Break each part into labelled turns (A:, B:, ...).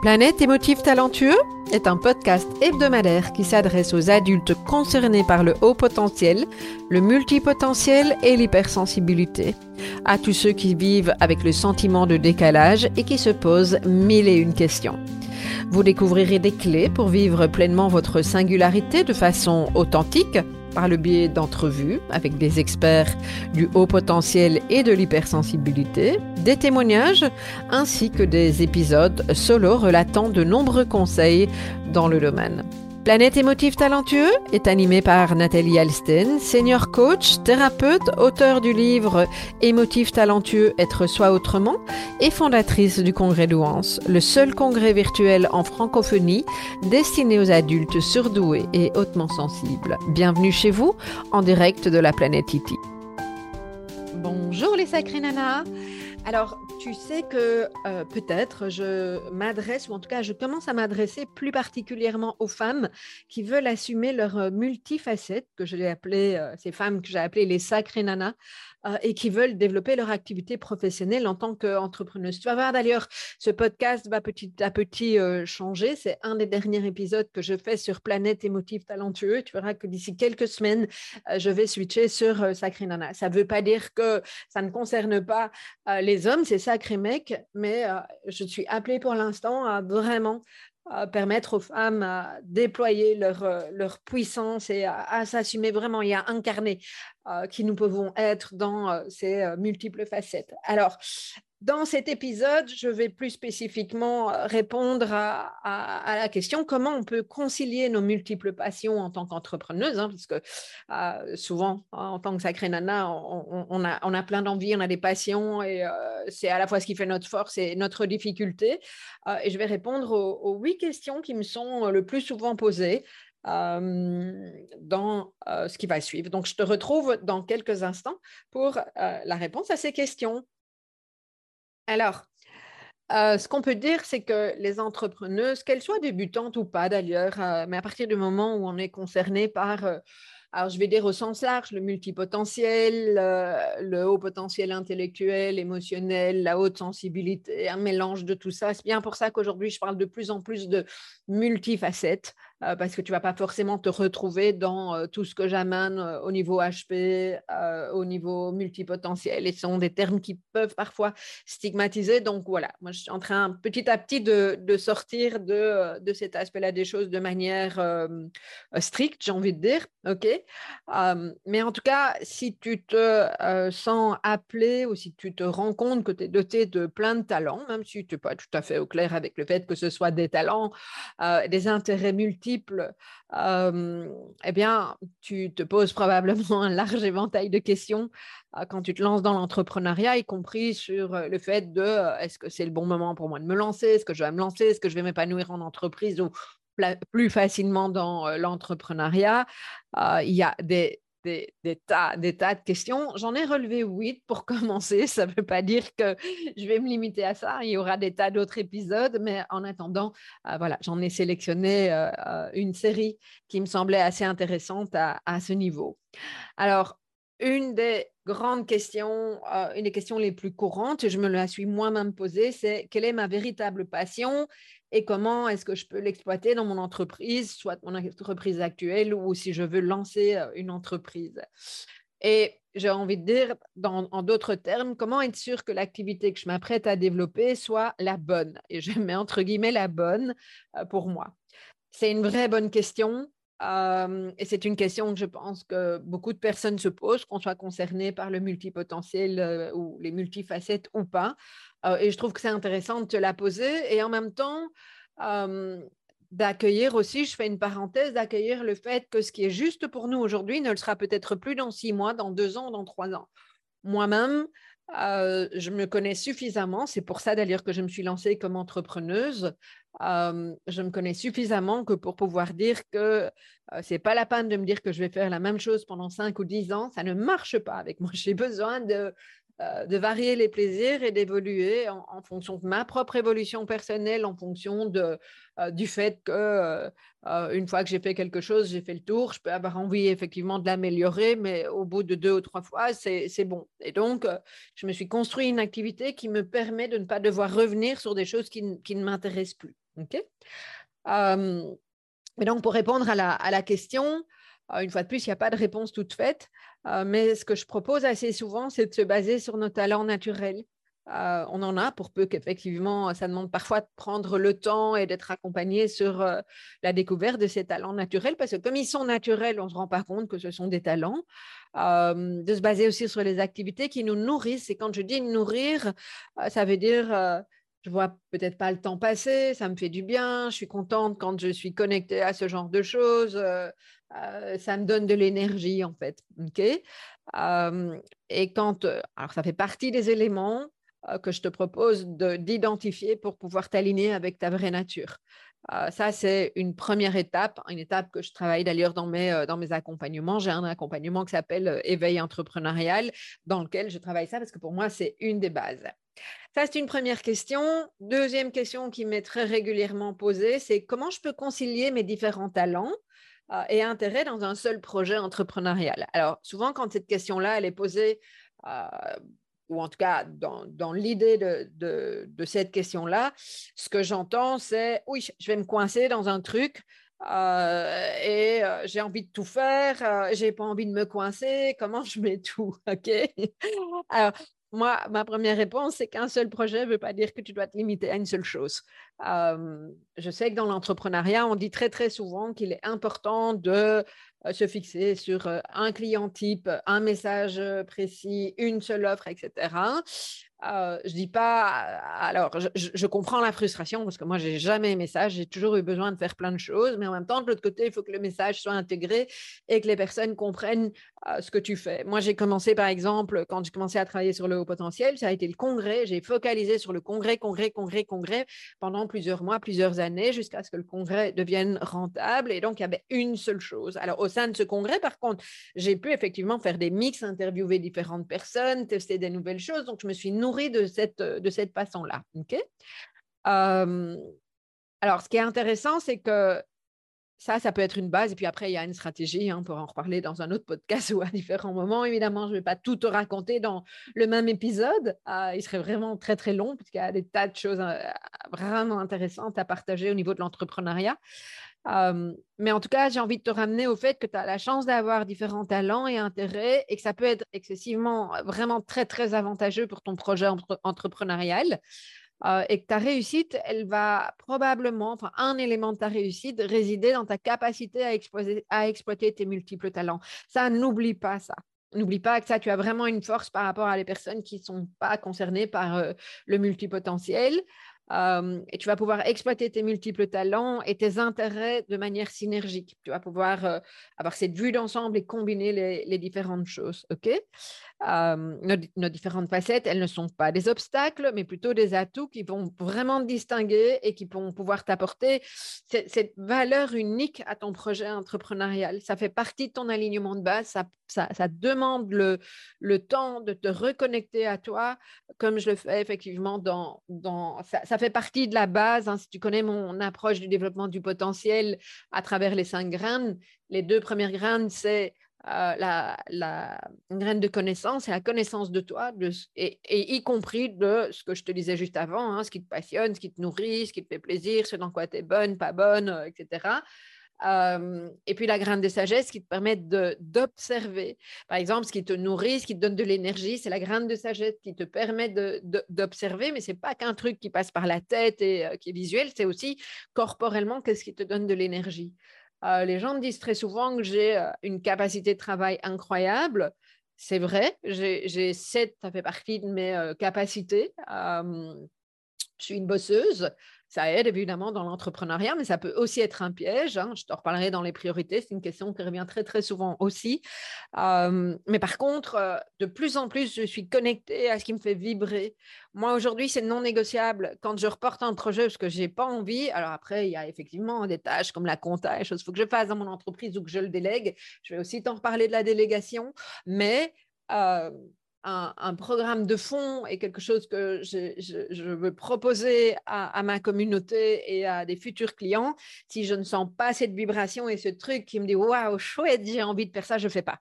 A: Planète émotif talentueux est un podcast hebdomadaire qui s'adresse aux adultes concernés par le haut potentiel, le multipotentiel et l'hypersensibilité. À tous ceux qui vivent avec le sentiment de décalage et qui se posent mille et une questions. Vous découvrirez des clés pour vivre pleinement votre singularité de façon authentique par le biais d'entrevues avec des experts du haut potentiel et de l'hypersensibilité, des témoignages ainsi que des épisodes solo relatant de nombreux conseils dans le domaine. Planète émotif talentueux est animé par Nathalie Alsten, senior coach, thérapeute, auteur du livre Émotif talentueux, être soi autrement et fondatrice du congrès Douance, le seul congrès virtuel en francophonie destiné aux adultes surdoués et hautement sensibles. Bienvenue chez vous en direct de la planète Iti. Bonjour les sacrés nanas. Alors, tu sais que euh, peut-être je m'adresse, ou en tout cas je commence à m'adresser plus particulièrement aux femmes qui veulent assumer leur euh, multifacette, que je l'ai appelé, euh, ces femmes que j'ai appelées les sacrées nanas, et qui veulent développer leur activité professionnelle en tant qu'entrepreneuse. Tu vas voir d'ailleurs, ce podcast va petit à petit changer. C'est un des derniers épisodes que je fais sur Planète émotive talentueux. Tu verras que d'ici quelques semaines, je vais switcher sur Sacré Nana. Ça ne veut pas dire que ça ne concerne pas les hommes, c'est sacré mec, mais je suis appelée pour l'instant à vraiment permettre aux femmes à déployer leur, leur puissance et à, s'assumer vraiment et à incarner qui nous pouvons être dans ces multiples facettes. Alors, dans cet épisode, je vais plus spécifiquement euh, répondre à, la question comment on peut concilier nos multiples passions en tant qu'entrepreneuse, hein, parce que euh, souvent, en tant que sacré nana, on, a, plein d'envies, on a des passions, et euh, c'est à la fois ce qui fait notre force et notre difficulté. et je vais répondre aux, huit questions qui me sont le plus souvent posées. dans ce qui va suivre. Donc, je te retrouve dans quelques instants pour la réponse à ces questions. Alors, euh, ce qu'on peut dire, c'est que les entrepreneuses, qu'elles soient débutantes ou pas d'ailleurs, euh, mais à partir du moment où on est concerné par, euh, alors je vais dire au sens large, le multipotentiel, le haut potentiel intellectuel, émotionnel, la haute sensibilité, un mélange de tout ça. C'est bien pour ça qu'aujourd'hui, je parle de plus en plus de multifacettes. Euh, parce que tu vas pas forcément te retrouver dans euh, tout ce que j'amène euh, au niveau HP, au niveau multipotentiel. Et ce sont des termes qui peuvent parfois stigmatiser. Donc voilà, moi je suis en train petit à petit de, de sortir de, de cet aspect-là des choses de manière stricte, j'ai envie de dire. OK? Mais en tout cas, si tu te sens appelé ou si tu te rends compte que tu es doté de plein de talents, même si tu n'es pas tout à fait au clair avec le fait que ce soit des talents, des intérêts multiples, eh bien, tu te poses probablement un large éventail de questions quand tu te lances dans l'entrepreneuriat, y compris sur le fait de est-ce que c'est le bon moment pour moi de me lancer, est-ce que je vais me lancer, est-ce que je vais m'épanouir en entreprise ou plus facilement dans l'entrepreneuriat? il y a des des, tas, des tas de questions. J'en ai relevé huit pour commencer. Ça ne veut pas dire que je vais me limiter à ça. Il y aura des tas d'autres épisodes, mais en attendant, euh, voilà, j'en ai sélectionné euh, euh, une série qui me semblait assez intéressante à, ce niveau. Alors, une des grandes questions, une des questions les plus courantes, je me la suis moi-même posée, c'est quelle est ma véritable passion? Et comment est-ce que je peux l'exploiter dans mon entreprise, soit mon entreprise actuelle ou si je veux lancer une entreprise. Et j'ai envie de dire, en d'autres termes, comment être sûr que l'activité que je m'apprête à développer soit la bonne? Et je mets entre guillemets la bonne pour moi. C'est une vraie bonne question. Et c'est une question que je pense que beaucoup de personnes se posent, qu'on soit concerné par le multipotentiel ou les multifacettes ou pas. Euh, et je trouve que c'est intéressant de te la poser et en même temps d'accueillir aussi, je fais une parenthèse, d'accueillir le fait que ce qui est juste pour nous aujourd'hui ne le sera peut-être plus dans six mois, dans deux ans, dans trois ans. Moi-même, euh, je me connais suffisamment, c'est pour ça d'ailleurs que je me suis lancée comme entrepreneuse. je me connais suffisamment que pour pouvoir dire que euh, ce n'est pas la peine de me dire que je vais faire la même chose pendant cinq ou dix ans, ça ne marche pas avec moi. J'ai besoin de, euh, de varier les plaisirs et d'évoluer en, fonction de ma propre évolution personnelle, en fonction de, euh, du fait que euh, une fois que j'ai fait quelque chose, j'ai fait le tour, je peux avoir envie effectivement de l'améliorer, mais au bout de deux ou trois fois, c'est bon. Et donc, je me suis construit une activité qui me permet de ne pas devoir revenir sur des choses qui, qui ne m'intéressent plus. OK? Mais donc, pour répondre à la, question, une fois de plus, il n'y a pas de réponse toute faite. Mais ce que je propose assez souvent, c'est de se baser sur nos talents naturels. Euh, on en a pour peu qu'effectivement, ça demande parfois de prendre le temps et d'être accompagné sur euh, la découverte de ces talents naturels, parce que comme ils sont naturels, on ne se rend pas compte que ce sont des talents. Euh, de se baser aussi sur les activités qui nous nourrissent. Et quand je dis nourrir, ça veut dire je vois peut-être pas le temps passer, ça me fait du bien, je suis contente quand je suis connectée à ce genre de choses, ça me donne de l'énergie en fait. et quand, alors ça fait partie des éléments euh, que je te propose d'identifier pour pouvoir t'aligner avec ta vraie nature. Euh, ça, c'est une première étape, une étape que je travaille d'ailleurs dans mes, euh, dans mes accompagnements. J'ai un accompagnement qui s'appelle Éveil entrepreneurial, dans lequel je travaille ça parce que pour moi, c'est une des bases. Ça, c'est une première question. Deuxième question qui m'est très régulièrement posée, c'est comment je peux concilier mes différents talents et intérêts dans un seul projet entrepreneurial? Alors, souvent, quand cette question-là, elle est posée ou en tout cas dans, l'idée de, cette question-là, ce que j'entends, c'est oui, je vais me coincer dans un truc euh, et euh, j'ai envie de tout faire, euh, j'ai pas envie de me coincer, comment je mets tout, ok? Alors, moi, ma première réponse, c'est qu'un seul projet ne veut pas dire que tu dois te limiter à une seule chose. je sais que dans l'entrepreneuriat, on dit très très souvent qu'il est important de euh, se fixer sur euh, un client type, un message euh, précis, une seule offre, etc. Euh, je dis pas. Alors, je, comprends la frustration parce que moi, j'ai jamais aimé ça. J'ai toujours eu besoin de faire plein de choses, mais en même temps, de l'autre côté, il faut que le message soit intégré et que les personnes comprennent ce que tu fais. Moi, j'ai commencé, par exemple, quand j'ai commencé à travailler sur le haut potentiel, ça a été le congrès. J'ai focalisé sur le congrès, congrès, congrès, congrès pendant plusieurs mois, plusieurs années, jusqu'à ce que le congrès devienne rentable. Et donc, il y avait une seule chose. Alors, au sein de ce congrès, par contre, j'ai pu effectivement faire des mix, interviewer différentes personnes, tester des nouvelles choses. Donc, je me suis nourrie de cette, de cette façon-là. OK? Euh, alors, ce qui est intéressant, c'est que ça, ça peut être une base. Et puis après, il y a une stratégie. Hein, pour en reparler dans un autre podcast ou à différents moments. Évidemment, je ne vais pas tout te raconter dans le même épisode. Euh, il serait vraiment très, très long puisqu'il y a des tas de choses euh, vraiment intéressantes à partager au niveau de l'entrepreneuriat. Euh, mais en tout cas, j'ai envie de te ramener au fait que tu as la chance d'avoir différents talents et intérêts et que ça peut être excessivement, vraiment très, très avantageux pour ton projet entrepreneurial. Euh, et que ta réussite, elle va probablement, enfin, un élément de ta réussite résider dans ta capacité à, à exploiter tes multiples talents. Ça, n'oublie pas ça. N'oublie pas que ça, tu as vraiment une force par rapport à les personnes qui ne sont pas concernées par euh, le multipotentiel. Et tu vas pouvoir exploiter tes multiples talents et tes intérêts de manière synergique. Tu vas pouvoir euh, avoir cette vue d'ensemble et combiner les, différentes choses. OK? Nos, différentes facettes, elles ne sont pas des obstacles, mais plutôt des atouts qui vont vraiment te distinguer et qui vont pouvoir t'apporter cette, valeur unique à ton projet entrepreneurial. Ça fait partie de ton alignement de base. Ça, demande le, le, temps de te reconnecter à toi, comme je le fais effectivement dans... dans ça, fait partie de la base. Hein. si tu connais mon approche du développement du potentiel à travers les cinq graines, les deux premières graines, c'est euh, la, la, graine de connaissance et la connaissance de toi, et, y compris de ce que je te disais juste avant, hein, ce qui te passionne, ce qui te nourrit, ce qui te fait plaisir, ce dans quoi tu es bonne, pas bonne, euh, etc. Euh, et puis la graine de sagesse qui te permet d'observer. Par exemple, ce qui te nourrit, ce qui te donne de l'énergie, c'est la graine de sagesse qui te permet d'observer, mais ce n'est pas qu'un truc qui passe par la tête et qui est visuel, c'est aussi corporellement qu'est-ce qui te donne de l'énergie. Euh, les gens me disent très souvent que j'ai euh, une capacité de travail incroyable. C'est vrai, j'ai sept, ça fait partie de mes euh, capacités. je suis une bosseuse, ça aide évidemment dans l'entrepreneuriat, mais ça peut aussi être un piège. Hein. Je te reparlerai dans les priorités, c'est une question qui revient très très souvent aussi. Mais par contre, euh, de plus en plus, je suis connectée à ce qui me fait vibrer. Moi aujourd'hui, c'est non négociable. Quand je reporte un projet parce que j'ai pas envie, alors après, il y a effectivement des tâches comme la compta, des choses qu'il faut que je fasse dans mon entreprise ou que je le délègue. Je vais aussi t'en reparler de la délégation, mais euh, un, programme de fond et quelque chose que je, veux proposer à, ma communauté et à des futurs clients, si je ne sens pas cette vibration et ce truc qui me dit waouh, chouette, j'ai envie de faire ça, je ne fais pas.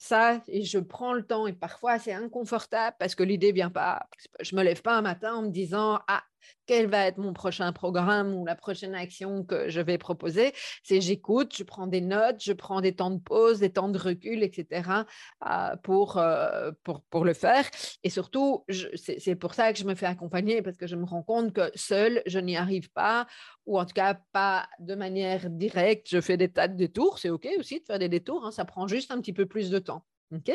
A: Ça, et je prends le temps et parfois c'est inconfortable parce que l'idée vient pas. Je me lève pas un matin en me disant ah quel va être mon prochain programme ou la prochaine action que je vais proposer. C'est j'écoute, je prends des notes, je prends des temps de pause, des temps de recul, etc. Euh, pour, euh, pour, pour le faire. Et surtout, c'est pour ça que je me fais accompagner parce que je me rends compte que seul, je n'y arrive pas ou en tout cas pas de manière directe. Je fais des tas de détours. C'est OK aussi de faire des détours. Hein, ça prend juste un petit peu plus de temps. OK?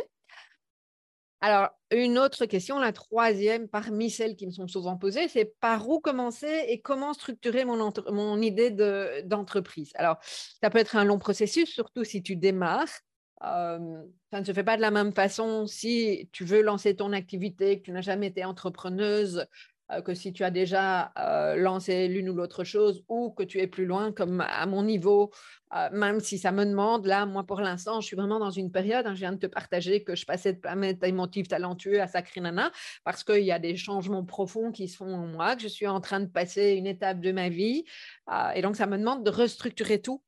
A: Alors, une autre question, la troisième parmi celles qui me sont souvent posées, c'est par où commencer et comment structurer mon, mon idée d'entreprise? Alors, ça peut être un long processus, surtout si tu démarres. Ça ne se fait pas de la même façon si tu veux lancer ton activité, que tu n'as jamais été entrepreneuse, que si tu as déjà euh, lancé l'une ou l'autre chose ou que tu es plus loin, comme à mon niveau, euh, même si ça me demande, là, moi pour l'instant, je suis vraiment dans une période, hein, je viens de te partager que je passais de planète émotive talentueux à sacré nana, parce qu'il y a des changements profonds qui se font en moi, que je suis en train de passer une étape de ma vie, et donc ça me demande de restructurer tout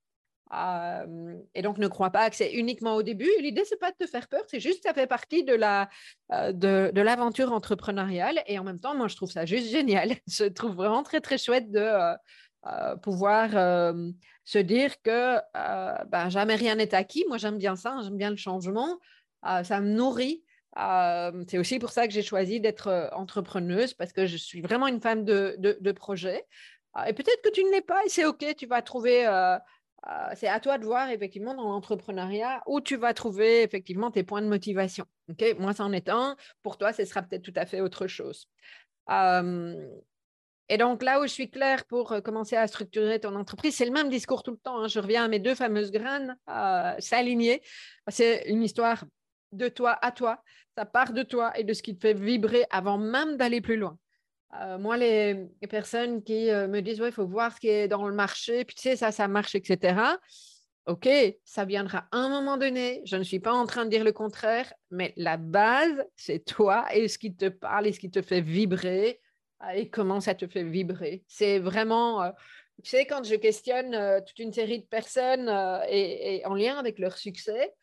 A: euh, et donc, ne crois pas que c'est uniquement au début. L'idée, c'est pas de te faire peur, c'est juste que ça fait partie de la euh, de, l'aventure entrepreneuriale. Et en même temps, moi, je trouve ça juste génial. Je trouve vraiment très très chouette de euh, pouvoir se dire que ben, jamais rien n'est acquis. Moi, j'aime bien ça, j'aime bien le changement. ça me nourrit. c'est aussi pour ça que j'ai choisi d'être entrepreneuse parce que je suis vraiment une femme de, de, de projet. et peut-être que tu ne l'es pas et c'est OK, tu vas trouver c'est à toi de voir effectivement dans l'entrepreneuriat où tu vas trouver effectivement tes points de motivation. Ok, Moi, c'en est un. Pour toi, ce sera peut-être tout à fait autre chose. Euh, et donc là où je suis claire pour euh, commencer à structurer ton entreprise, c'est le même discours tout le temps. Hein. Je reviens à mes deux fameuses graines, s'aligner. C'est une histoire de toi à toi. Ça part de toi et de ce qui te fait vibrer avant même d'aller plus loin. Euh, moi, les, personnes qui euh, me disent, ouais, il faut voir ce qui est dans le marché, puis tu sais, ça, ça marche, etc. OK, ça viendra à un moment donné. Je ne suis pas en train de dire le contraire, mais la base, c'est toi et ce qui te parle et ce qui te fait vibrer euh, et comment ça te fait vibrer? C'est vraiment, tu sais, quand je questionne toute une série de personnes et, en lien avec leur succès,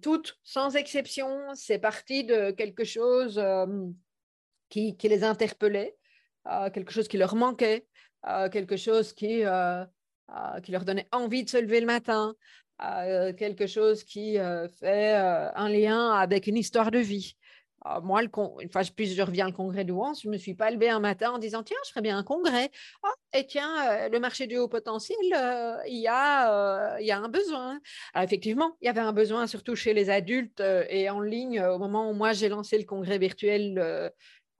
A: toutes, sans exception, c'est parti de quelque chose qui, les interpellait, euh, quelque chose qui leur manquait, euh, quelque chose qui, euh, qui leur donnait envie de se lever le matin, quelque chose qui fait un lien avec une histoire de vie. moi, le une fois plus je reviens au congrès de Rouen, je ne me suis pas levée un matin en disant tiens, je ferais bien un congrès. Ah, et tiens, le marché du haut potentiel, il, y a, y a un besoin. Effectivement, il y avait un besoin surtout chez les adultes et en ligne au moment où moi j'ai lancé le congrès virtuel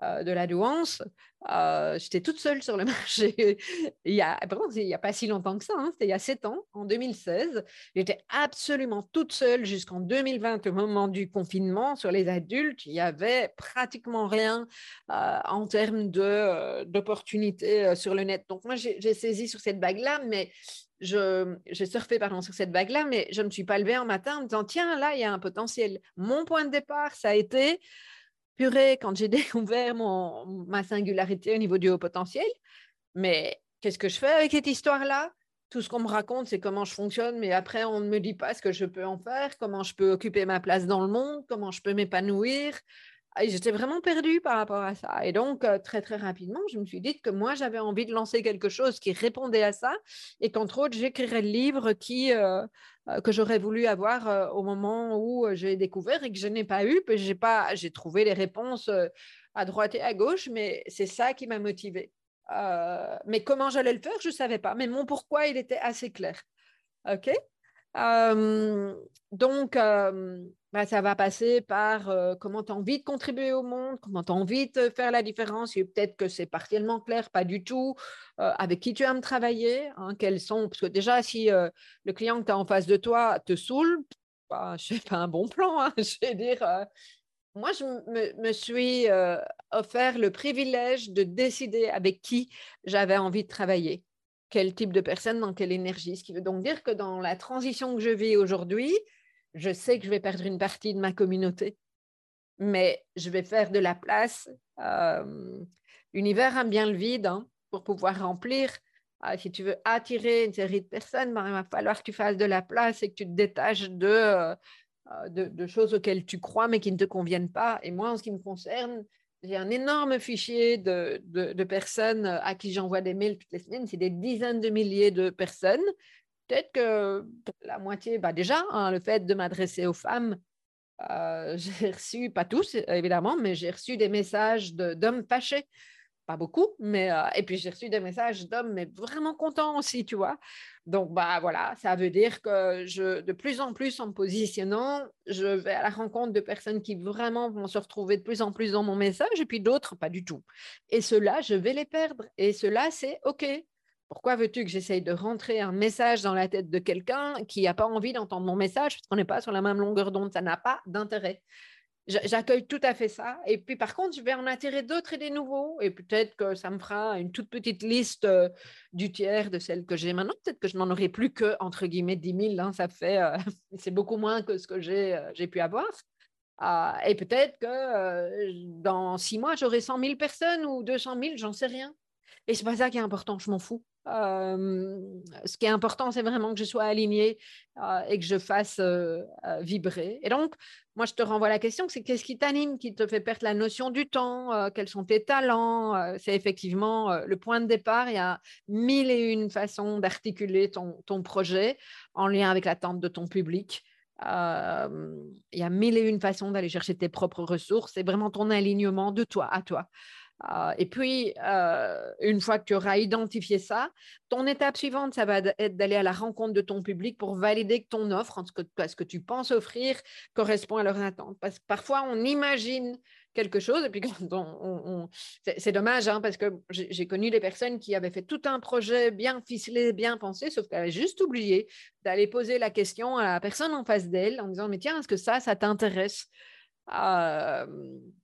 A: euh, de la douance, euh, j'étais toute seule sur le marché. il y a, n'y a pas si longtemps que ça, hein, c'était il y a sept ans, en 2016. J'étais absolument toute seule jusqu'en 2020, au moment du confinement, sur les adultes. Il n'y avait pratiquement rien euh, en termes d'opportunités sur le net. Donc, moi, j'ai saisi sur cette bague-là, mais j'ai surfé pardon, sur cette vague-là, mais je ne me suis pas levée un matin en me disant, tiens, là, il y a un potentiel. Mon point de départ, ça a été, purée, quand j'ai découvert mon, ma singularité au niveau du haut potentiel, mais qu'est-ce que je fais avec cette histoire-là? Tout ce qu'on me raconte, c'est comment je fonctionne, mais après, on ne me dit pas ce que je peux en faire, comment je peux occuper ma place dans le monde, comment je peux m'épanouir, j'étais vraiment perdue par rapport à ça. Et donc, très, très rapidement, je me suis dit que moi, j'avais envie de lancer quelque chose qui répondait à ça et qu'entre autres, j'écrirais le livre qui, que j'aurais voulu avoir au moment où j'ai découvert et que je n'ai pas eu. J'ai pas, j'ai trouvé les réponses à droite et à gauche, mais c'est ça qui m'a motivée. mais comment j'allais le faire, je ne savais pas. Mais mon pourquoi, il était assez clair. OK? Donc, bah, ça va passer par euh, comment tu as envie de contribuer au monde, comment tu as envie de faire la différence. peut-être que c'est partiellement clair, pas du tout. Euh, avec qui tu aimes travailler, hein, quels sont. Parce que déjà, si euh, le client que tu as en face de toi te saoule, bah, je pas un bon plan. Hein, je vais dire. moi, je me suis offert le privilège de décider avec qui j'avais envie de travailler quel type de personne, dans quelle énergie. Ce qui veut donc dire que dans la transition que je vis aujourd'hui, je sais que je vais perdre une partie de ma communauté, mais je vais faire de la place. Euh, l'univers aime bien le vide hein, pour pouvoir remplir. Ah, si tu veux attirer une série de personnes, ben, il va falloir que tu fasses de la place et que tu te détaches de, euh, de, de, choses auxquelles tu crois mais qui ne te conviennent pas. Et moi, en ce qui me concerne, j'ai un énorme fichier de, personnes à qui j'envoie des mails toutes les semaines. C'est des dizaines de milliers de personnes. Peut-être que la moitié, bah déjà, hein, le fait de m'adresser aux femmes, euh, j'ai reçu, pas tous évidemment, mais j'ai reçu des messages d'hommes fâchés pas beaucoup, mais euh, et puis j'ai reçu des messages d'hommes, mais vraiment contents aussi, tu vois. Donc bah voilà, ça veut dire que je, de plus en plus en me positionnant, je vais à la rencontre de personnes qui vraiment vont se retrouver de plus en plus dans mon message, et puis d'autres pas du tout. Et ceux-là, je vais les perdre. Et ceux-là, c'est ok. Pourquoi veux-tu que j'essaye de rentrer un message dans la tête de quelqu'un qui n'a pas envie d'entendre mon message parce qu'on n'est pas sur la même longueur d'onde? Ça n'a pas d'intérêt. J'accueille tout à fait ça. Et puis, par contre, je vais en attirer d'autres et des nouveaux. Et peut-être que ça me fera une toute petite liste du tiers de celles que j'ai maintenant. Peut-être que je n'en aurai plus que, entre guillemets, 10 000. Hein, ça fait, c'est beaucoup moins que ce que j'ai, j'ai pu avoir. Ah, et peut-être que dans six mois, j'aurai 100 000 personnes ou 200 000, j'en sais rien. Et c'est pas ça qui est important, je m'en fous. Ce qui est important, c'est vraiment que je sois alignée et que je fasse vibrer. Et donc, moi, je te renvoie la question, c'est qu'est-ce qui t'anime, qui te fait perdre la notion du temps, quels sont tes talents C'est effectivement le point de départ. Il y a mille et une façons d'articuler ton, projet en lien avec l'attente de ton public. il y a mille et une façons d'aller chercher tes propres ressources. C'est vraiment ton alignement de toi à toi. Ah, et puis, euh, une fois que tu auras identifié ça, ton étape suivante, ça va être d'aller à la rencontre de ton public pour valider que ton offre, ce que, tu penses offrir, correspond à leurs attentes. Parce que parfois, on imagine quelque chose, et puis c'est dommage, hein, parce que j'ai connu des personnes qui avaient fait tout un projet bien ficelé, bien pensé, sauf qu'elles avaient juste oublié d'aller poser la question à la personne en face d'elle en disant, mais tiens, est-ce que ça, ça t'intéresse? Euh,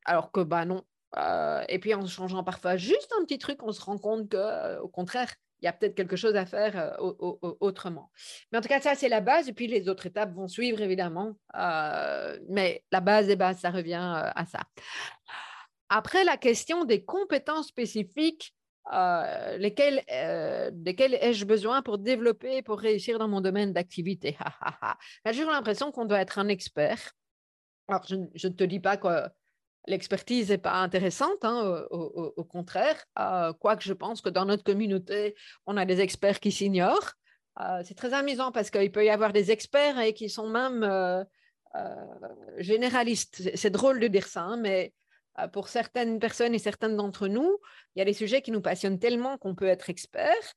A: alors que bah non, euh, et puis en changeant parfois juste un petit truc, on se rend compte que, euh, au contraire, il y a peut-être quelque chose à faire euh, autrement. Mais en tout cas, ça, c'est la base. Et puis les autres étapes vont suivre, évidemment. mais la base des bases, ça revient à ça. Après, la question des compétences spécifiques, lesquelles, desquelles ai-je besoin pour développer, pour réussir dans mon domaine d'activité? J'ai l'impression qu'on doit être un expert. Alors, je ne te dis pas que l'expertise n'est pas intéressante, hein, au, contraire, euh, quoique je pense que dans notre communauté, on a des experts qui s'ignorent. Euh, c'est très amusant parce qu'il peut y avoir des experts et qui sont même euh, généralistes. C'est drôle de dire ça, hein, mais pour certaines personnes et certaines d'entre nous, il y a des sujets qui nous passionnent tellement qu'on peut être expert.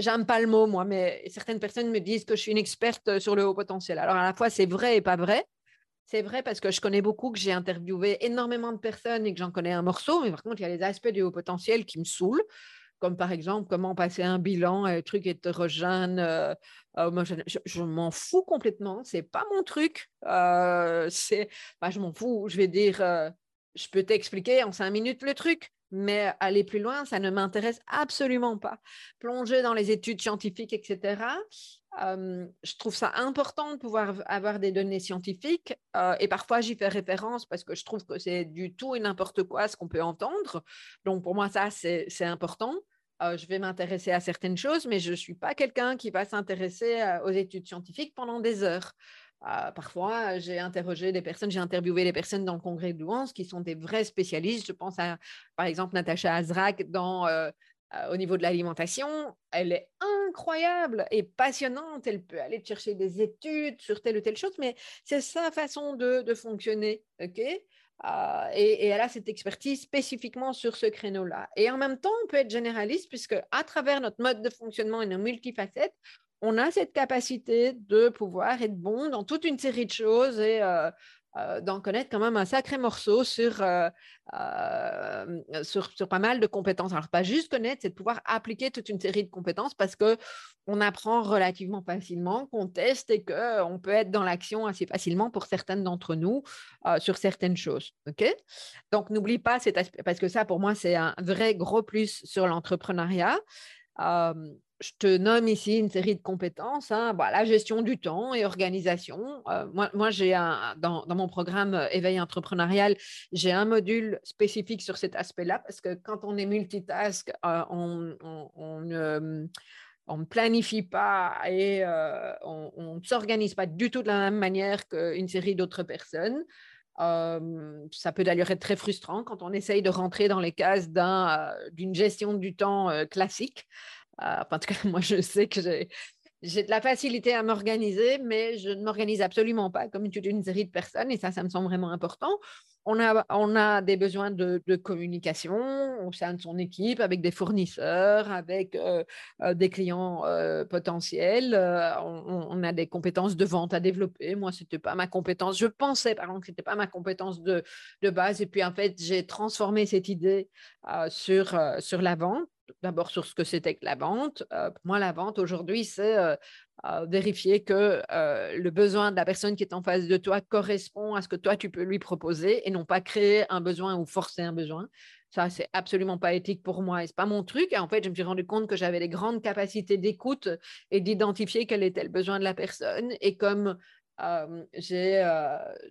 A: J'aime pas le mot, moi, mais certaines personnes me disent que je suis une experte sur le haut potentiel. Alors, à la fois, c'est vrai et pas vrai. C'est vrai parce que je connais beaucoup, que j'ai interviewé énormément de personnes et que j'en connais un morceau, mais par contre, il y a les aspects du haut potentiel qui me saoulent, comme par exemple comment passer un bilan, un truc hétérogène. Euh, euh, je, m'en fous complètement, c'est pas mon truc. Euh, c'est, bah, je m'en fous, je vais dire, je peux t'expliquer en cinq minutes le truc. Mais aller plus loin, ça ne m'intéresse absolument pas. Plonger dans les études scientifiques, etc., je trouve ça important de pouvoir avoir des données scientifiques et parfois j'y fais référence parce que je trouve que c'est du tout et n'importe quoi ce qu'on peut entendre. Donc pour moi, ça, c'est important. je vais m'intéresser à certaines choses, mais je ne suis pas quelqu'un qui va s'intéresser aux études scientifiques pendant des heures. parfois, j'ai interrogé des personnes, j'ai interviewé des personnes dans le congrès de Louance qui sont des vrais spécialistes. Je pense à, par exemple, Natacha Azrak dans au niveau de l'alimentation, elle est incroyable et passionnante. Elle peut aller chercher des études sur telle ou telle chose, mais c'est sa façon de, fonctionner. euh, et, elle a cette expertise spécifiquement sur ce créneau-là. Et en même temps, on peut être généraliste puisque à travers notre mode de fonctionnement et nos multifacettes, on a cette capacité de pouvoir être bon dans toute une série de choses et euh, euh, d'en connaître quand même un sacré morceau sur, euh, euh, sur, sur, pas mal de compétences. Alors, pas juste connaître, c'est de pouvoir appliquer toute une série de compétences parce qu'on apprend relativement facilement, qu'on teste et qu'on peut être dans l'action assez facilement pour certaines d'entre nous sur certaines choses. OK? Donc, n'oublie pas cet aspect, parce que ça, pour moi, c'est un vrai gros plus sur l'entrepreneuriat je te nomme ici une série de compétences, hein, la gestion du temps et organisation. Euh, moi, moi j'ai un, dans, mon programme euh, Éveil entrepreneurial, j'ai un module spécifique sur cet aspect-là parce que quand on est multitask, euh, on, ne planifie pas et on ne s'organise pas du tout de la même manière qu'une série d'autres personnes. ça peut d'ailleurs être très frustrant quand on essaye de rentrer dans les cases d'une gestion du temps classique. En tout cas, moi, je sais que j'ai j'ai de la facilité à m'organiser, mais je ne m'organise absolument pas comme toute une série de personnes, et ça, ça me semble vraiment important. On a, on a des besoins de, communication au sein de son équipe, avec des fournisseurs, avec euh, euh, des clients euh, potentiels. On, a des compétences de vente à développer. Moi, ce n'était pas ma compétence. Je pensais, par exemple, que ce n'était pas ma compétence de, de, base. Et puis, en fait, j'ai transformé cette idée sur, sur la vente d'abord sur ce que c'était que la vente. pour moi, la vente aujourd'hui, c'est vérifier que le besoin de la personne qui est en face de toi correspond à ce que toi, tu peux lui proposer et non pas créer un besoin ou forcer un besoin. Ça, c'est absolument pas éthique pour moi et c'est pas mon truc. Et en fait, je me suis rendu compte que j'avais des grandes capacités d'écoute et d'identifier quel était le besoin de la personne. Et comme j'ai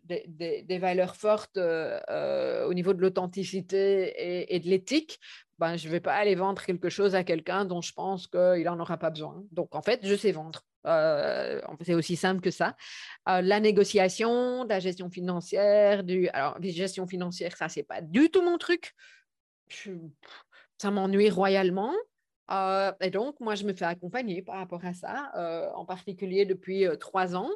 A: des, valeurs fortes au niveau de l'authenticité et, de l'éthique, ben, je ne vais pas aller vendre quelque chose à quelqu'un dont je pense qu'il n'en aura pas besoin. Donc, en fait, je sais vendre. Euh, c'est aussi simple que ça. Euh, la négociation, la gestion financière, du... alors gestion financière, ça c'est pas du tout mon truc. Ça m'ennuie royalement. Euh, et donc, moi, je me fais accompagner par rapport à ça, en particulier depuis trois ans.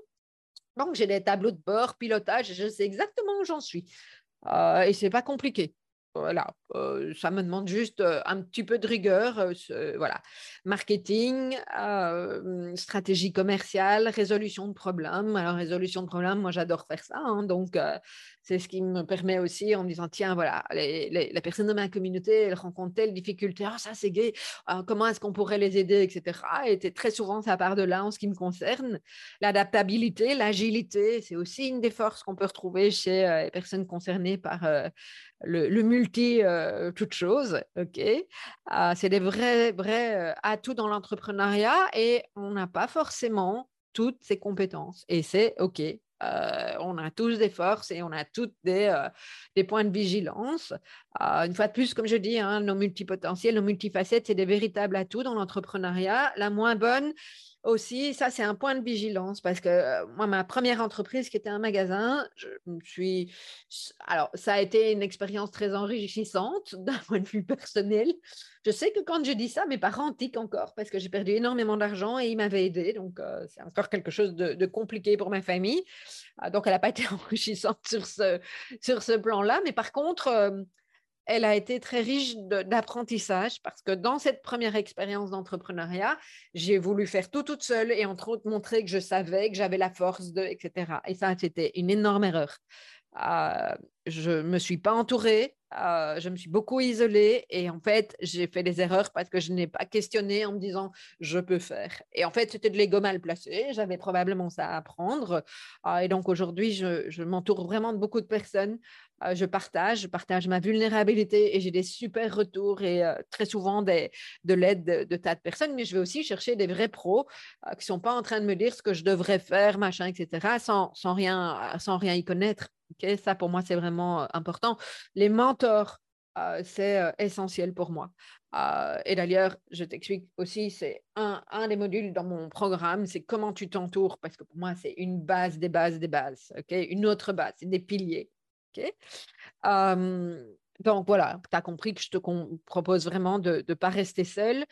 A: Donc, j'ai des tableaux de bord, pilotage, je sais exactement où j'en suis. et c'est pas compliqué. Voilà, ça me demande juste un petit peu de rigueur. Voilà, marketing, stratégie commerciale, résolution de problèmes. Alors, résolution de problèmes, moi, j'adore faire ça. Hein, donc, c'est ce qui me permet aussi en me disant tiens, voilà, les, la personne de ma communauté, elle rencontre telle difficulté. Ah, ça, c'est gay. comment est-ce qu'on pourrait les aider, etc. Et très souvent, ça part de là en ce qui me concerne. L'adaptabilité, l'agilité, c'est aussi une des forces qu'on peut retrouver chez les personnes concernées par le, le multi euh, toute chose, ok. Euh, c'est des vrais, vrais euh, atouts dans l'entrepreneuriat et on n'a pas forcément toutes ces compétences et c'est ok. On a tous des forces et on a toutes des, des points de vigilance. une fois de plus, comme je dis, hein, nos multipotentiels, nos multifacettes, c'est des véritables atouts dans l'entrepreneuriat. La moins bonne, aussi, ça c'est un point de vigilance parce que euh, moi, ma première entreprise qui était un magasin, je suis. Alors, ça a été une expérience très enrichissante d'un point de vue personnel. Je sais que quand je dis ça, mes parents tiquent encore parce que j'ai perdu énormément d'argent et ils m'avaient aidé. Donc, euh, c'est encore quelque chose de, compliqué pour ma famille. Ah, donc, elle n'a pas été enrichissante sur ce, sur ce plan-là. Mais par contre, euh, elle a été très riche d'apprentissage parce que dans cette première expérience d'entrepreneuriat, j'ai voulu faire tout toute seule et entre autres montrer que je savais, que j'avais la force de, etc. Et ça, c'était une énorme erreur. Euh, je ne me suis pas entourée, euh, je me suis beaucoup isolée et en fait, j'ai fait des erreurs parce que je n'ai pas questionné en me disant je peux faire. Et en fait, c'était de l'ego mal placé, j'avais probablement ça à apprendre. Euh, et donc aujourd'hui, je, je m'entoure vraiment de beaucoup de personnes. Je partage, je partage ma vulnérabilité et j'ai des super retours et très souvent des, de l'aide de, tas de personnes. Mais je vais aussi chercher des vrais pros qui ne sont pas en train de me dire ce que je devrais faire, machin, etc., sans, sans, rien, sans rien y connaître ça, pour moi, c'est vraiment euh, important. Les mentors, euh, c'est euh, essentiel pour moi. et d'ailleurs, je t'explique aussi, c'est un, un, des modules dans mon programme, c'est comment tu t'entoures, parce que pour moi, c'est une base des bases des bases, une autre base, des piliers. Donc voilà, tu as compris que je te propose vraiment de ne pas rester seul.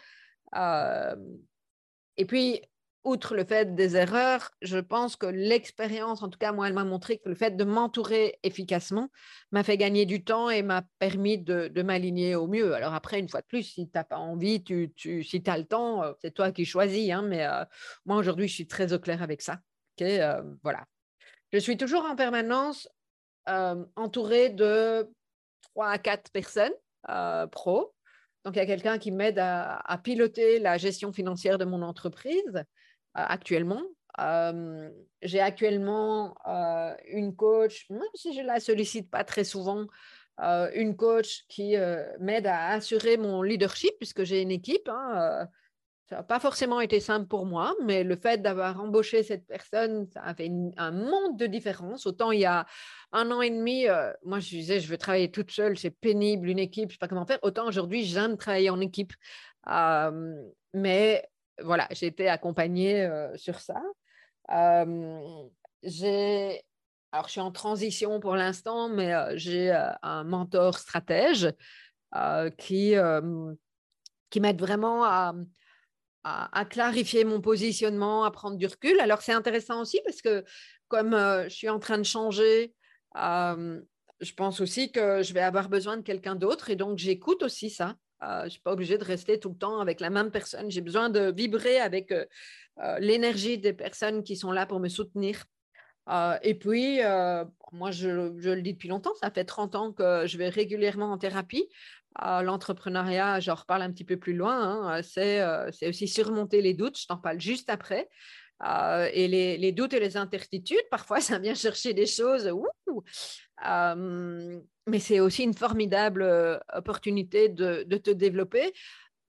A: et puis, outre le fait des erreurs, je pense que l'expérience, en tout cas moi, elle m'a montré que le fait de m'entourer efficacement m'a fait gagner du temps et m'a permis de, m'aligner au mieux. Alors après, une fois de plus, si tu n'as pas envie, si tu as le temps, euh, c'est toi qui choisis. Hein, mais euh, moi, aujourd'hui, je suis très au clair avec ça. Euh, voilà. Je suis toujours en permanence entourée de trois à quatre personnes pro. Donc, il y a quelqu'un qui m'aide à, piloter la gestion financière de mon entreprise. Euh, actuellement. Euh, j'ai actuellement euh, une coach, même si je ne la sollicite pas très souvent, une coach qui m'aide à assurer mon leadership puisque j'ai une équipe. Hein, ça n'a pas forcément été simple pour moi, mais le fait d'avoir embauché cette personne, ça a fait un monde de différence. Autant il y a un an et demi, moi je disais, je veux travailler toute seule, c'est pénible, une équipe, je ne sais pas comment faire. Autant aujourd'hui, j'aime travailler en équipe. mais voilà, j'ai été accompagnée euh, sur ça. Euh, j'ai alors, je suis en transition pour l'instant, mais j'ai un mentor stratège qui, qui m'aide vraiment à, à, clarifier mon positionnement, à prendre du recul. Alors, c'est intéressant aussi parce que comme je suis en train de changer, je pense aussi que je vais avoir besoin de quelqu'un d'autre et donc j'écoute aussi ça. je ne suis pas obligée de rester tout le temps avec la même personne. J'ai besoin de vibrer avec l'énergie des personnes qui sont là pour me soutenir. Euh, et puis, euh, moi, je, le dis depuis longtemps, ça fait 30 ans que je vais régulièrement en thérapie. Euh, l'entrepreneuriat, j'en reparle un petit peu plus loin, hein, c'est aussi surmonter les doutes, je t'en parle juste après. et les, doutes et les incertitudes, parfois, ça vient chercher des choses. mais c'est aussi une formidable opportunité de, te développer.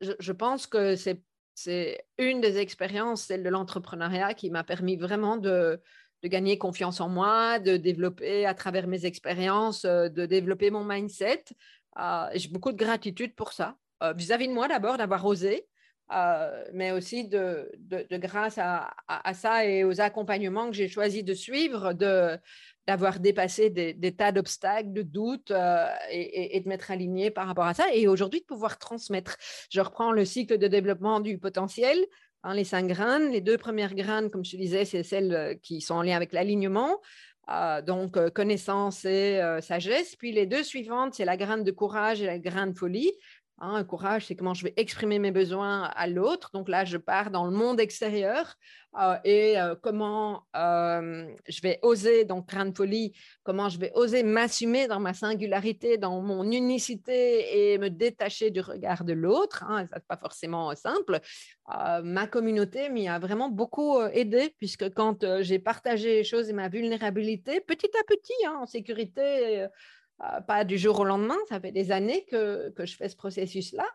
A: Je, pense que c'est une des expériences, celle de l'entrepreneuriat, qui m'a permis vraiment de, de gagner confiance en moi, de développer à travers mes expériences, euh, de développer mon mindset. Euh, j'ai beaucoup de gratitude pour ça, euh, vis-à-vis de moi d'abord, d'avoir osé, mais aussi de, grâce à, ça et aux accompagnements que j'ai choisi de suivre, d'avoir dépassé des, tas d'obstacles, de doutes et, de m'être aligné par rapport à ça. Et aujourd'hui, de pouvoir transmettre. Je reprends le cycle de développement du potentiel. Hein, les cinq graines. Les deux premières graines, comme je te disais, c'est celles euh, qui sont en lien avec l'alignement. Euh, donc, euh, connaissance et sagesse. Puis les deux suivantes, c'est la graine de courage et la graine de folie. Hein, un courage, c'est comment je vais exprimer mes besoins à l'autre. Donc là, je pars dans le monde extérieur euh, et euh, comment euh, je vais oser, donc grande folie, comment je vais oser m'assumer dans ma singularité, dans mon unicité et me détacher du regard de l'autre. Hein, n'est pas forcément simple. ma communauté m'y a vraiment beaucoup aidé puisque quand j'ai partagé les choses et ma vulnérabilité, petit à petit, hein, en sécurité, pas du jour au lendemain, ça fait des années que, je fais ce processus-là.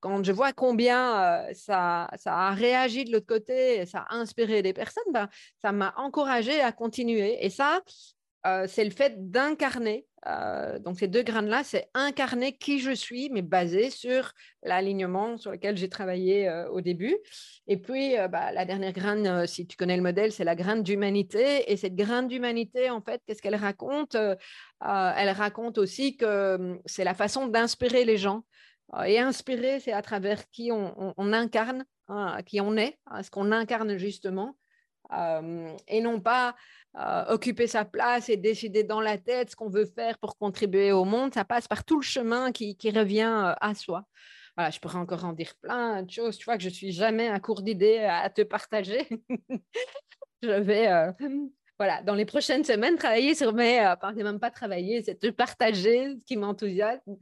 A: Quand je vois combien euh, ça, ça, a réagi de l'autre côté, ça a inspiré des personnes, ben, ça m'a encouragé à continuer. Et ça, euh, c'est le fait d'incarner. Euh, donc ces deux graines-là, c'est incarner qui je suis, mais basé sur l'alignement sur lequel j'ai travaillé euh, au début. Et puis bah, la dernière graine, si tu connais le modèle, c'est la graine d'humanité. Et cette graine d'humanité, en fait, qu'est-ce qu'elle raconte Elle raconte aussi que hum, c'est la façon d'inspirer les gens. et inspirer, c'est à travers qui on, incarne, hein, qui on est, hein, ce qu'on incarne justement. Et non pas euh, occuper sa place et décider dans la tête ce qu'on veut faire pour contribuer au monde, ça passe par tout le chemin qui, revient euh, à soi. Voilà, je pourrais encore en dire plein de choses. Tu vois que je suis jamais à court d'idées à te partager. je vais, euh, voilà, dans les prochaines semaines, travailler sur mes, enfin, même pas travailler, c'est te partager ce qui m'enthousiasme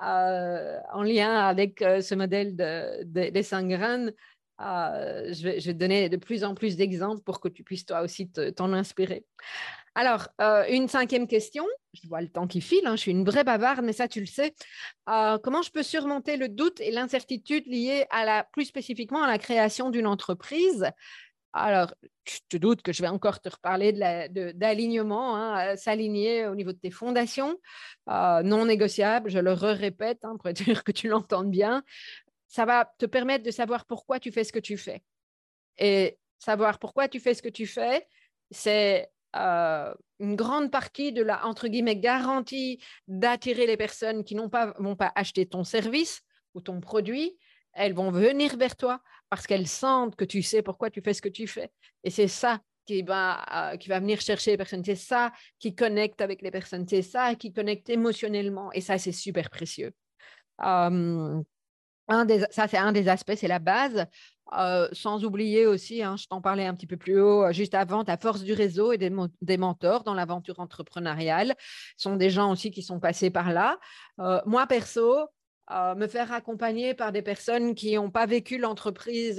A: en lien avec ce modèle de, des cinq graines euh, je, vais, te donner de plus en plus d'exemples pour que tu puisses toi aussi t'en inspirer. Alors, euh, une cinquième question. Je vois le temps qui file, hein, je suis une vraie bavarde, mais ça, tu le sais. Euh, comment je peux surmonter le doute et l'incertitude liés à la, plus spécifiquement à la création d'une entreprise? Alors, je te doute que je vais encore te reparler d'alignement, hein, s'aligner au niveau de tes fondations, non négociables, je le répète hein, pour être sûr que tu l'entendes bien ça va te permettre de savoir pourquoi tu fais ce que tu fais. Et savoir pourquoi tu fais ce que tu fais, c'est euh, une grande partie de la, entre guillemets, garantie d'attirer les personnes qui n'ont pas, vont pas acheter ton service ou ton produit. Elles vont venir vers toi parce qu'elles sentent que tu sais pourquoi tu fais ce que tu fais. Et c'est ça qui va, euh, qui va venir chercher les personnes. C'est ça qui connecte avec les personnes. C'est ça qui connecte émotionnellement. Et ça, c'est super précieux. Euh, ça, c'est un des aspects, c'est la base. Euh, sans oublier aussi, hein, je t'en parlais un petit peu plus haut, euh, juste avant, ta force du réseau et des, des mentors dans l'aventure entrepreneuriale. Ce sont des gens aussi qui sont passés par là. Euh, moi, perso, me faire accompagner par des personnes qui n'ont pas vécu l'entreprise,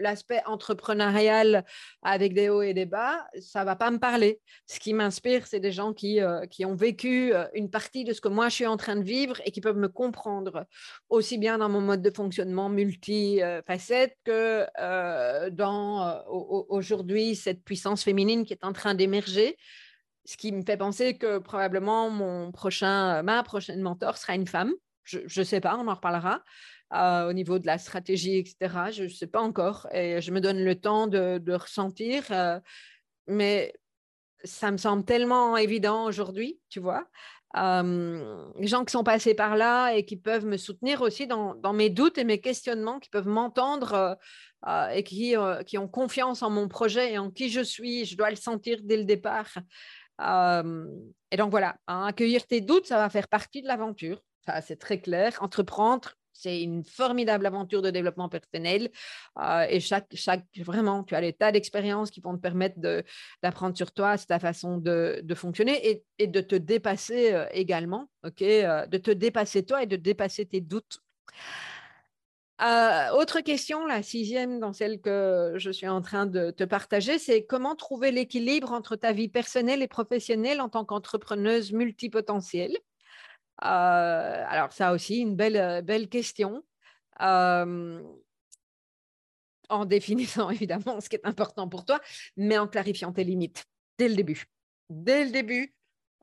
A: l'aspect entrepreneurial avec des hauts et des bas, ça va pas me parler. Ce qui m'inspire, c'est des gens qui, euh, qui ont vécu euh, une partie de ce que moi je suis en train de vivre et qui peuvent me comprendre aussi bien dans mon mode de fonctionnement multi-facette que euh, dans aujourd'hui cette puissance féminine qui est en train d'émerger ce qui me fait penser que probablement mon prochain, ma prochaine mentor sera une femme je ne sais pas, on en reparlera. Euh, au niveau de la stratégie, etc. Je ne sais pas encore et je me donne le temps de, ressentir. Euh, mais ça me semble tellement évident aujourd'hui, tu vois. les gens qui sont passés par là et qui peuvent me soutenir aussi dans, mes doutes et mes questionnements, qui peuvent m'entendre et qui, qui, ont confiance en mon projet et en qui je suis. Je dois le sentir dès le départ. et donc voilà, hein, accueillir tes doutes, ça va faire partie de l'aventure. C'est très clair. Entreprendre, c'est une formidable aventure de développement personnel. Euh, et chaque, chaque, vraiment, tu as des tas d'expériences qui vont te permettre d'apprendre sur toi, c'est ta façon de, fonctionner et, de te dépasser euh, également, euh, de te dépasser toi et de dépasser tes doutes. autre question, la sixième dans celle que je suis en train de te partager, c'est comment trouver l'équilibre entre ta vie personnelle et professionnelle en tant qu'entrepreneuse multipotentielle? Euh, alors, ça aussi, une belle, euh, belle question. Euh, en définissant évidemment ce qui est important pour toi, mais en clarifiant tes limites dès le début. Dès le début,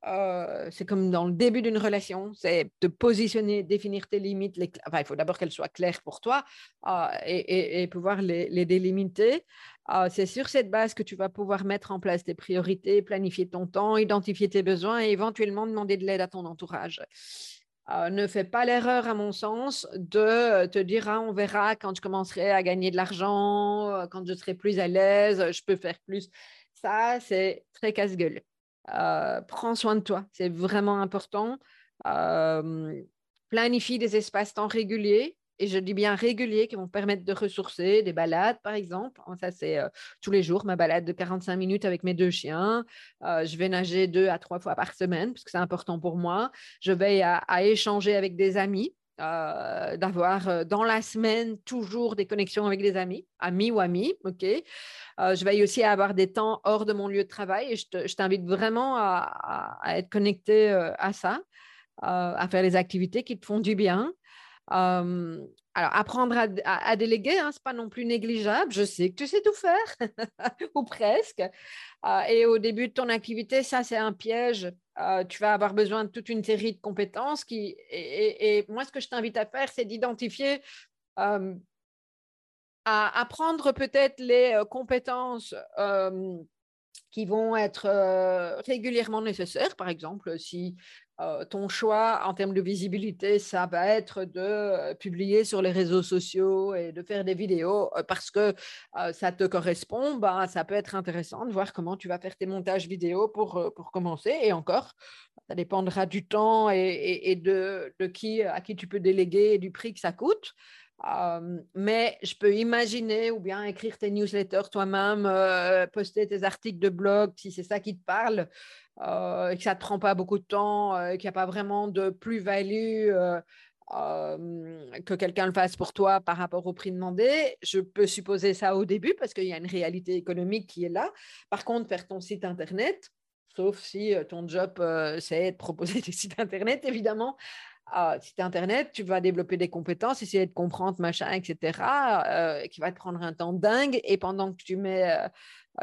A: euh, c'est comme dans le début d'une relation, c'est de positionner, définir tes limites. Il faut d'abord qu'elles soient claires pour toi euh, et, pouvoir les, délimiter. Euh, c'est sur cette base que tu vas pouvoir mettre en place tes priorités, planifier ton temps, identifier tes besoins et éventuellement demander de l'aide à ton entourage. ne fais pas l'erreur, à mon sens, de te dire ah, on verra quand je commencerai à gagner de l'argent, quand je serai plus à l'aise, je peux faire plus. Ça, c'est très casse-gueule. Euh, prends soin de toi, c'est vraiment important. Euh, planifie des espaces-temps réguliers, et je dis bien réguliers, qui vont permettre de ressourcer, des balades par exemple. Ça, c'est euh, tous les jours, ma balade de 45 minutes avec mes deux chiens. je vais nager deux à trois fois par semaine, parce que c'est important pour moi. Je veille à échanger avec des amis. Euh, d'avoir euh, dans la semaine toujours des connexions avec des amis, amis ou amis, ok? Euh, je veille aussi à avoir des temps hors de mon lieu de travail et je t'invite vraiment à, être connecté à ça, à faire les activités qui te font du bien. alors, apprendre à, déléguer, hein, ce n'est pas non plus négligeable. Je sais que tu sais tout faire, ou presque. et au début de ton activité, ça, c'est un piège euh, tu vas avoir besoin de toute une série de compétences. Qui, et, moi, ce que je t'invite à faire, c'est d'identifier, euh, à apprendre peut-être les euh, compétences qui vont être régulièrement nécessaires. Par exemple, si euh, ton choix en termes de visibilité, ça va être de euh, publier sur les réseaux sociaux et de faire des vidéos euh, parce que ça te correspond. Ben, ça peut être intéressant de voir comment tu vas faire tes montages vidéo pour, pour commencer. Et encore, ça dépendra du temps et, de, de, qui, à qui tu peux déléguer et du prix que ça coûte. mais je peux imaginer ou bien écrire tes newsletters toi-même, poster tes articles de blog si c'est ça qui te parle. Euh, et que ça ne te prend pas beaucoup de temps, euh, qu'il n'y a pas vraiment de plus-value euh, que quelqu'un le fasse pour toi par rapport au prix demandé. Je peux supposer ça au début parce qu'il y a une réalité économique qui est là. Par contre, faire ton site Internet, sauf si ton job, c'est de proposer des sites Internet, évidemment. site Internet, tu vas développer des compétences, essayer de comprendre, machin, etc., qui va te prendre un temps dingue. Et pendant que tu mets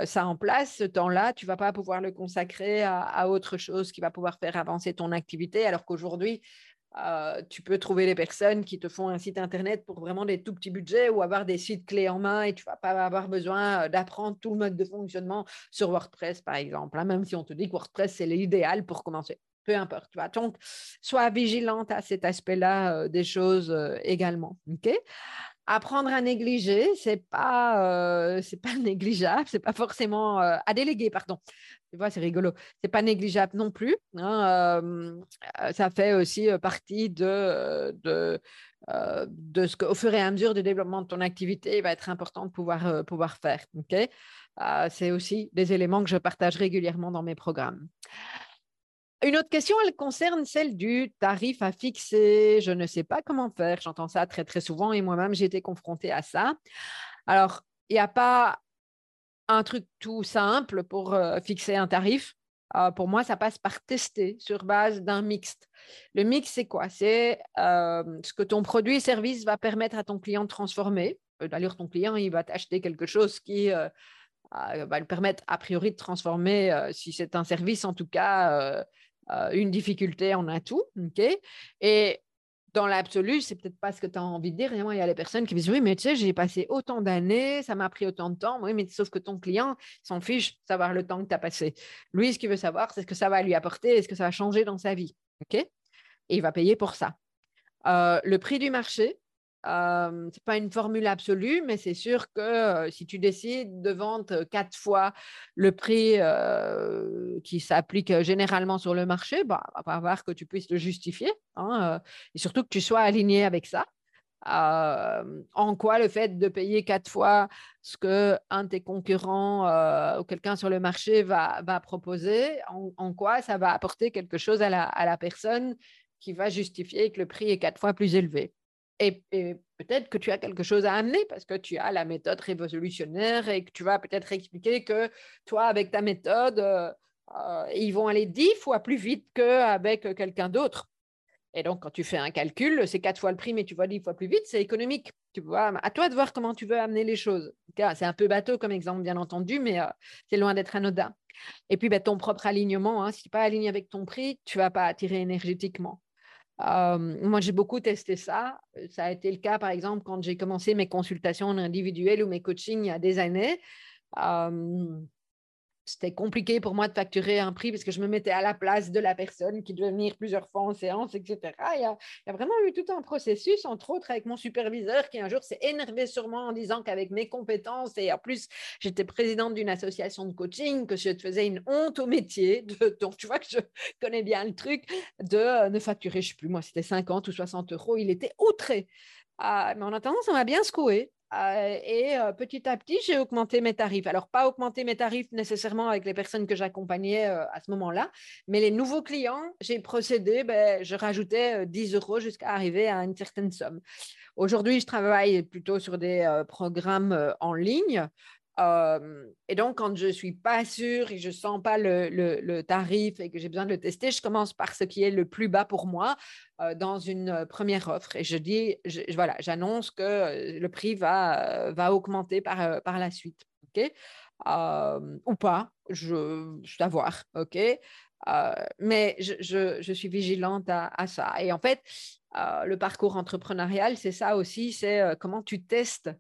A: ça en place, ce temps-là, tu vas pas pouvoir le consacrer à, autre chose qui va pouvoir faire avancer ton activité, alors qu'aujourd'hui, euh, tu peux trouver les personnes qui te font un site internet pour vraiment des tout petits budgets ou avoir des sites clés en main et tu vas pas avoir besoin euh, d'apprendre tout le mode de fonctionnement sur WordPress, par exemple, hein, même si on te dit que WordPress, c'est l'idéal pour commencer. Peu importe. Donc, sois vigilante à cet aspect-là des choses également. OK? Apprendre à négliger, c'est pas euh, pas négligeable, c'est pas forcément euh, à déléguer, pardon. Tu vois, c'est rigolo. C'est pas négligeable non plus. Hein, euh, ça fait aussi partie de de, de ce qu'au fur et à mesure du développement de ton activité, il va être important de pouvoir pouvoir faire. C'est aussi des éléments que je partage régulièrement dans mes programmes. Une autre question, elle concerne celle du tarif à fixer. Je ne sais pas comment faire. J'entends ça très, très souvent et moi-même, j'ai été confrontée à ça. Alors, il n'y a pas un truc tout simple pour euh, fixer un tarif. Euh, pour moi, ça passe par tester sur base d'un mixte. Le mix, c'est quoi? C'est euh, ce que ton produit et service va permettre à ton client de transformer. D'ailleurs, ton client, il va t'acheter quelque chose qui va lui permettre, a priori, de transformer, si c'est un service en tout cas, euh, une difficulté en tout, ok? Et dans l'absolu, c'est peut-être pas ce que tu as envie de dire. il y a les personnes qui disent Oui, mais tu sais, j'ai passé autant d'années, ça m'a pris autant de temps. Oui, mais sauf que ton client s'en fiche de savoir le temps que tu as passé. Lui, ce qu'il veut savoir, c'est ce que ça va lui apporter et ce que ça va changer dans sa vie. Et il va payer pour ça. Euh, le prix du marché, euh, ce n'est pas une formule absolue, mais c'est sûr que si tu décides de vendre quatre fois le prix qui s'applique généralement sur le marché, bah, va falloir que tu puisses le justifier hein, et surtout que tu sois aligné avec ça. en quoi le fait de payer quatre fois ce que un de tes concurrents ou quelqu'un sur le marché va, proposer, en, quoi ça va apporter quelque chose à la personne qui va justifier que le prix est quatre fois plus élevé? Et, peut-être que tu as quelque chose à amener parce que tu as la méthode révolutionnaire et que tu vas peut-être expliquer que toi, avec ta méthode, euh, euh, ils vont aller dix fois plus vite qu'avec quelqu'un d'autre. Et donc, quand tu fais un calcul, c'est quatre fois le prix, mais tu vois dix fois plus vite, c'est économique. Tu vois, à toi de voir comment tu veux amener les choses. C'est un peu bateau comme exemple, bien entendu, mais euh, c'est loin d'être anodin. Et puis, ben, ton propre alignement, hein, si tu n'es pas aligné avec ton prix, tu ne vas pas attirer énergétiquement. Euh, moi, j'ai beaucoup testé ça. Ça a été le cas, par exemple, quand j'ai commencé mes consultations individuelles ou mes coachings il y a des années. Euh, c'était compliqué pour moi de facturer un prix parce que je me mettais à la place de la personne qui devait venir plusieurs fois en séance, etc. Il y a, vraiment eu tout un processus, entre autres avec mon superviseur qui un jour s'est énervé sur moi en disant qu'avec mes compétences et en plus j'étais présidente d'une association de coaching, que je te faisais une honte au métier. donc tu vois que je connais bien le truc de euh, ne facturer, je ne sais plus, moi c'était 50 ou 60 euros. Il était outré. Ah, mais en attendant, ça m'a bien secoué. Euh, et euh, petit à petit, j'ai augmenté mes tarifs. Alors, pas augmenté mes tarifs nécessairement avec les personnes que j'accompagnais euh, à ce moment-là, mais les nouveaux clients, j'ai procédé, ben, je rajoutais 10 euros jusqu'à arriver à une certaine somme. Aujourd'hui, je travaille plutôt sur des programmes en ligne euh, et donc, quand je ne suis pas sûre et je ne sens pas le, tarif et que j'ai besoin de le tester, je commence par ce qui est le plus bas pour moi euh, dans une première offre. Et je dis, voilà, j'annonce que le prix va, va augmenter par, par la suite. OK? Euh, Ou pas, je, je dois voir. OK? Mais je, je, suis vigilante à, ça. Et en fait, le parcours entrepreneurial, c'est ça aussi, c'est comment tu testes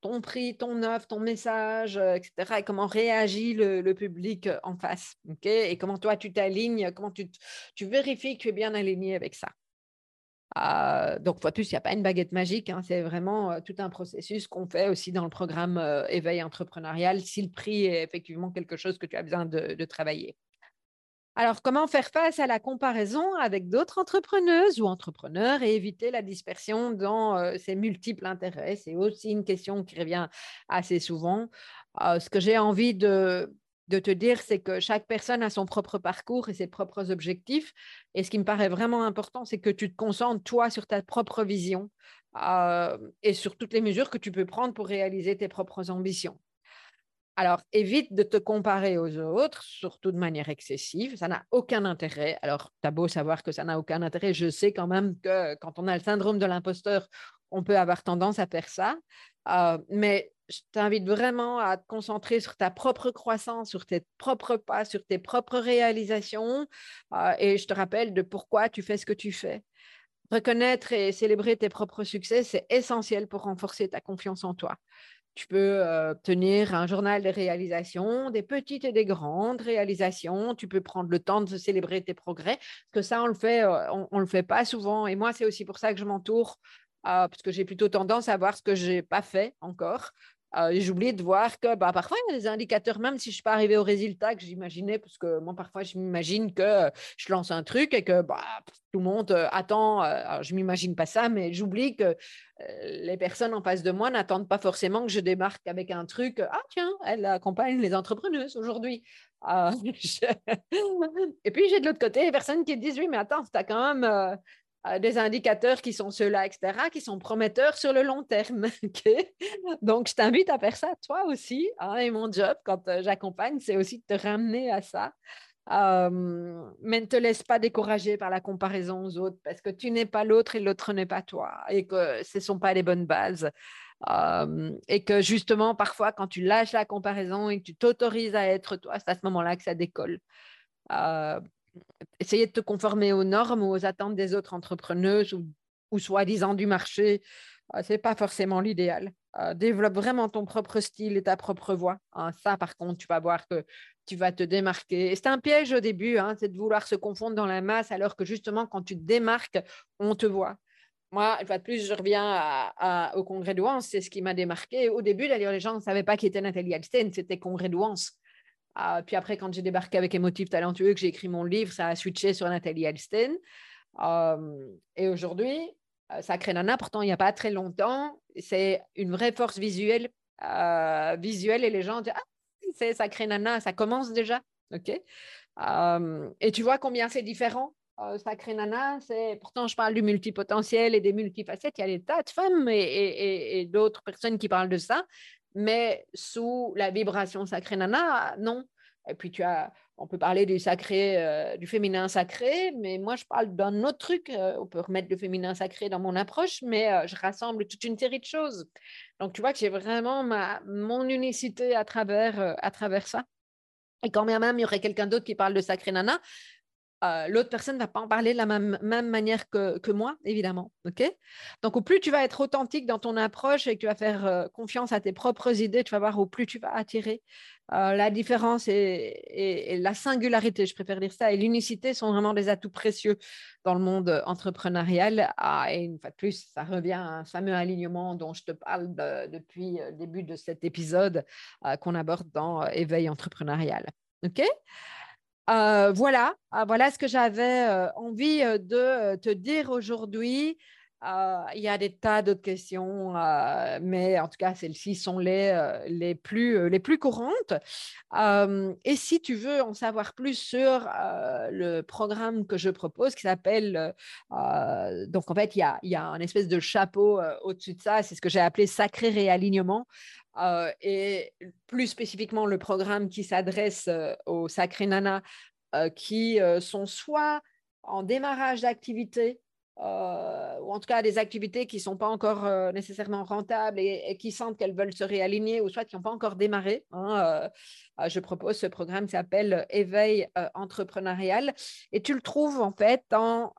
A: ton prix, ton offre, ton message, euh, etc. Et comment réagit le, public euh, en face. et comment toi, tu t'alignes, comment tu, tu vérifies que tu es bien aligné avec ça? Euh, donc, fois plus, il n'y a pas une baguette magique. Hein, c'est vraiment tout un processus qu'on fait aussi dans le programme éveil entrepreneurial si le prix est effectivement quelque chose que tu as besoin de travailler. Alors, comment faire face à la comparaison avec d'autres entrepreneuses ou entrepreneurs et éviter la dispersion dans ces multiples intérêts? C'est aussi une question qui revient assez souvent. Ce que j'ai envie de, te dire, c'est que chaque personne a son propre parcours et ses propres objectifs. Et ce qui me paraît vraiment important, c'est que tu te concentres, toi, sur ta propre vision et sur toutes les mesures que tu peux prendre pour réaliser tes propres ambitions. Alors, évite de te comparer aux autres, surtout de manière excessive. Ça n'a aucun intérêt. Alors, tu as beau savoir que ça n'a aucun intérêt. Je sais quand même que quand on a le syndrome de l'imposteur, on peut avoir tendance à faire ça. Euh, mais je t'invite vraiment à te concentrer sur ta propre croissance, sur tes propres pas, sur tes propres réalisations. Euh, et je te rappelle de pourquoi tu fais ce que tu fais. Reconnaître et célébrer tes propres succès, c'est essentiel pour renforcer ta confiance en toi. Tu peux euh, tenir un journal de réalisations, des petites et des grandes réalisations. Tu peux prendre le temps de célébrer tes progrès, parce que ça, on le fait, euh, on, le fait pas souvent. Et moi, c'est aussi pour ça que je m'entoure, euh, parce que j'ai plutôt tendance à voir ce que j'ai pas fait encore. Euh, j'ai oublié de voir que bah, parfois, il y a des indicateurs, même si je ne suis pas arrivée au résultat que j'imaginais, parce que moi, parfois, je m'imagine que je lance un truc et que bah, tout le monde euh, attend. Euh, je ne m'imagine pas ça, mais j'oublie que les personnes en face de moi n'attendent pas forcément que je démarque avec un truc. Ah, tiens, elle accompagne les entrepreneuses aujourd'hui. et puis, j'ai de l'autre côté les personnes qui disent Oui, mais attends, tu as quand même euh, des indicateurs qui sont ceux-là, etc., qui sont prometteurs sur le long terme. Donc, je t'invite à faire ça toi aussi. Hein, et mon job, quand euh, j'accompagne, c'est aussi de te ramener à ça. Euh, mais ne te laisse pas décourager par la comparaison aux autres parce que tu n'es pas l'autre et l'autre n'est pas toi et que ce ne sont pas les bonnes bases. et que justement, parfois, quand tu lâches la comparaison et que tu t'autorises à être toi, c'est à ce moment-là que ça décolle essayer de te conformer aux normes ou aux attentes des autres entrepreneuses ou soi-disant du marché, ce n'est pas forcément l'idéal. développe vraiment ton propre style et ta propre voix. Hein. ça, par contre, tu vas voir que tu vas te démarquer. C'est un piège au début, hein, c'est de vouloir se confondre dans la masse, alors que justement, quand tu te démarques, on te voit. Moi, une fois de plus, je reviens au congrès de c'est ce qui m'a démarqué. Au début, d'ailleurs, les gens ne savaient pas qui était Nathalie Alstein, c'était congrès de ah, puis après, quand j'ai débarqué avec Émotif Talentueux, que j'ai écrit mon livre, ça a switché sur Nathalie Alstein. Euh, et aujourd'hui, euh, Sacré Nana, pourtant, il n'y a pas très longtemps, c'est une vraie force visuelle, euh, visuelle et les gens disent Ah, c'est Sacré Nana, ça commence déjà. OK Et tu vois combien c'est différent Sacré Nana, c'est pourtant je parle du multipotentiel et des multifacettes. Il y a des tas de femmes et d'autres personnes qui parlent de ça, mais sous la vibration Sacré Nana, non. Et puis tu as, on peut parler du sacré, euh, du féminin sacré, mais moi je parle d'un autre truc. Euh, on peut remettre le féminin sacré dans mon approche, mais euh, je rassemble toute une série de choses. Donc tu vois que j'ai vraiment ma, mon unicité à travers, à travers ça. Et quand même il y aurait quelqu'un d'autre qui parle de sacré nana, euh, l'autre personne ne va pas en parler de la même, manière que, moi, évidemment. ok? Donc, au plus tu vas être authentique dans ton approche et que tu vas faire euh, confiance à tes propres idées, tu vas voir au plus tu vas attirer. Euh, la différence et, la singularité, je préfère dire ça, et l'unicité sont vraiment des atouts précieux dans le monde entrepreneurial. Ah, et une fois de plus, ça revient à un fameux alignement dont je te parle depuis le début de cet épisode qu'on aborde dans Éveil entrepreneurial. OK? Euh, voilà, euh, voilà ce que j'avais euh, envie de te dire aujourd'hui. il y a des tas d'autres questions, mais en tout cas, celles-ci sont les, les, plus, les plus courantes. et si tu veux en savoir plus sur le programme que je propose, qui s'appelle, donc en fait, il y a, y a un espèce de chapeau au-dessus de ça, c'est ce que j'ai appelé sacré réalignement. Euh, et plus spécifiquement le programme qui s'adresse euh, aux sacrés nanas euh, qui sont soit en démarrage d'activité, ou en tout cas des activités qui ne sont pas encore nécessairement rentables et, qui sentent qu'elles veulent se réaligner, ou soit qui n'ont pas encore démarré. Hein, je propose ce programme qui s'appelle Éveil entrepreneurial et tu le trouves en fait en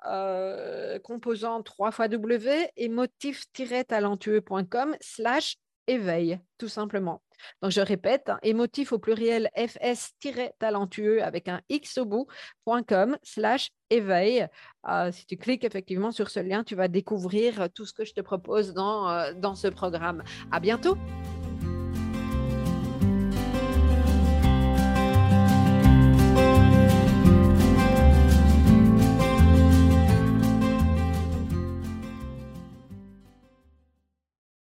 A: composant 3 fois W et motif-talentueux.com slash éveil, tout simplement. Donc, je répète, hein, émotif au pluriel fs-talentueux avec un x au bout.com slash éveil. Euh, si tu cliques effectivement sur ce lien, tu vas découvrir tout ce que je te propose dans, euh, dans ce programme. À bientôt!